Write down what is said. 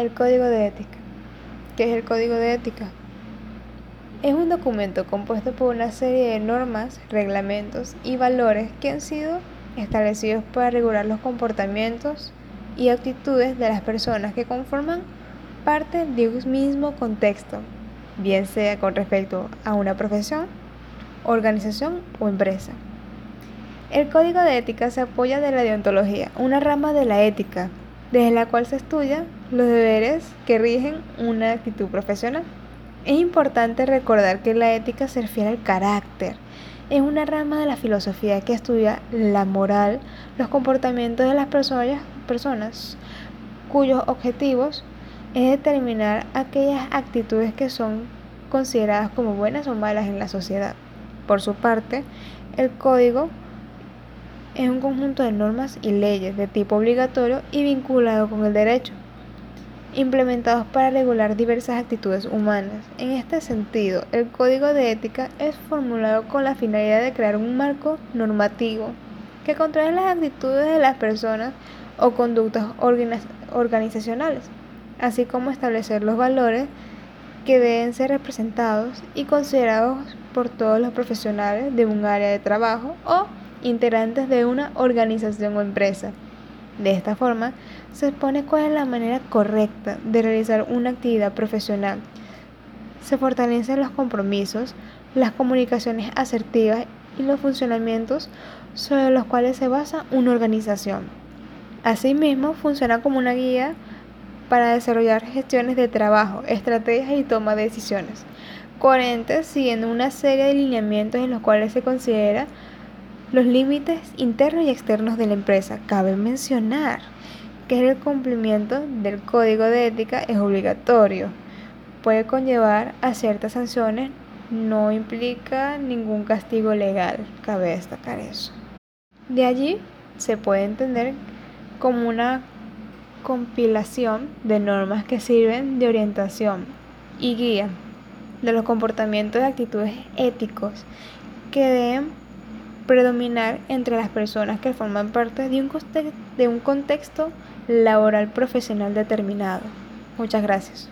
El Código de Ética. ¿Qué es el Código de Ética? Es un documento compuesto por una serie de normas, reglamentos y valores que han sido establecidos para regular los comportamientos y actitudes de las personas que conforman parte de un mismo contexto, bien sea con respecto a una profesión, organización o empresa. El código de ética se apoya de la deontología, una rama de la ética desde la cual se estudia los deberes que rigen una actitud profesional. Es importante recordar que la ética se refiere al carácter. Es una rama de la filosofía que estudia la moral, los comportamientos de las personas, personas cuyos objetivos es determinar aquellas actitudes que son consideradas como buenas o malas en la sociedad. Por su parte, el código es un conjunto de normas y leyes de tipo obligatorio y vinculado con el derecho, implementados para regular diversas actitudes humanas. En este sentido, el código de ética es formulado con la finalidad de crear un marco normativo que controle las actitudes de las personas o conductas organizacionales, así como establecer los valores que deben ser representados y considerados por todos los profesionales de un área de trabajo o integrantes de una organización o empresa. De esta forma, se expone cuál es la manera correcta de realizar una actividad profesional. Se fortalecen los compromisos, las comunicaciones asertivas y los funcionamientos sobre los cuales se basa una organización. Asimismo, funciona como una guía para desarrollar gestiones de trabajo, estrategias y toma de decisiones coherentes siguiendo una serie de lineamientos en los cuales se considera los límites internos y externos de la empresa. Cabe mencionar que el cumplimiento del código de ética es obligatorio. Puede conllevar a ciertas sanciones, no implica ningún castigo legal. Cabe destacar eso. De allí se puede entender como una compilación de normas que sirven de orientación y guía de los comportamientos y actitudes éticos que deben predominar entre las personas que forman parte de un, de un contexto laboral profesional determinado. Muchas gracias.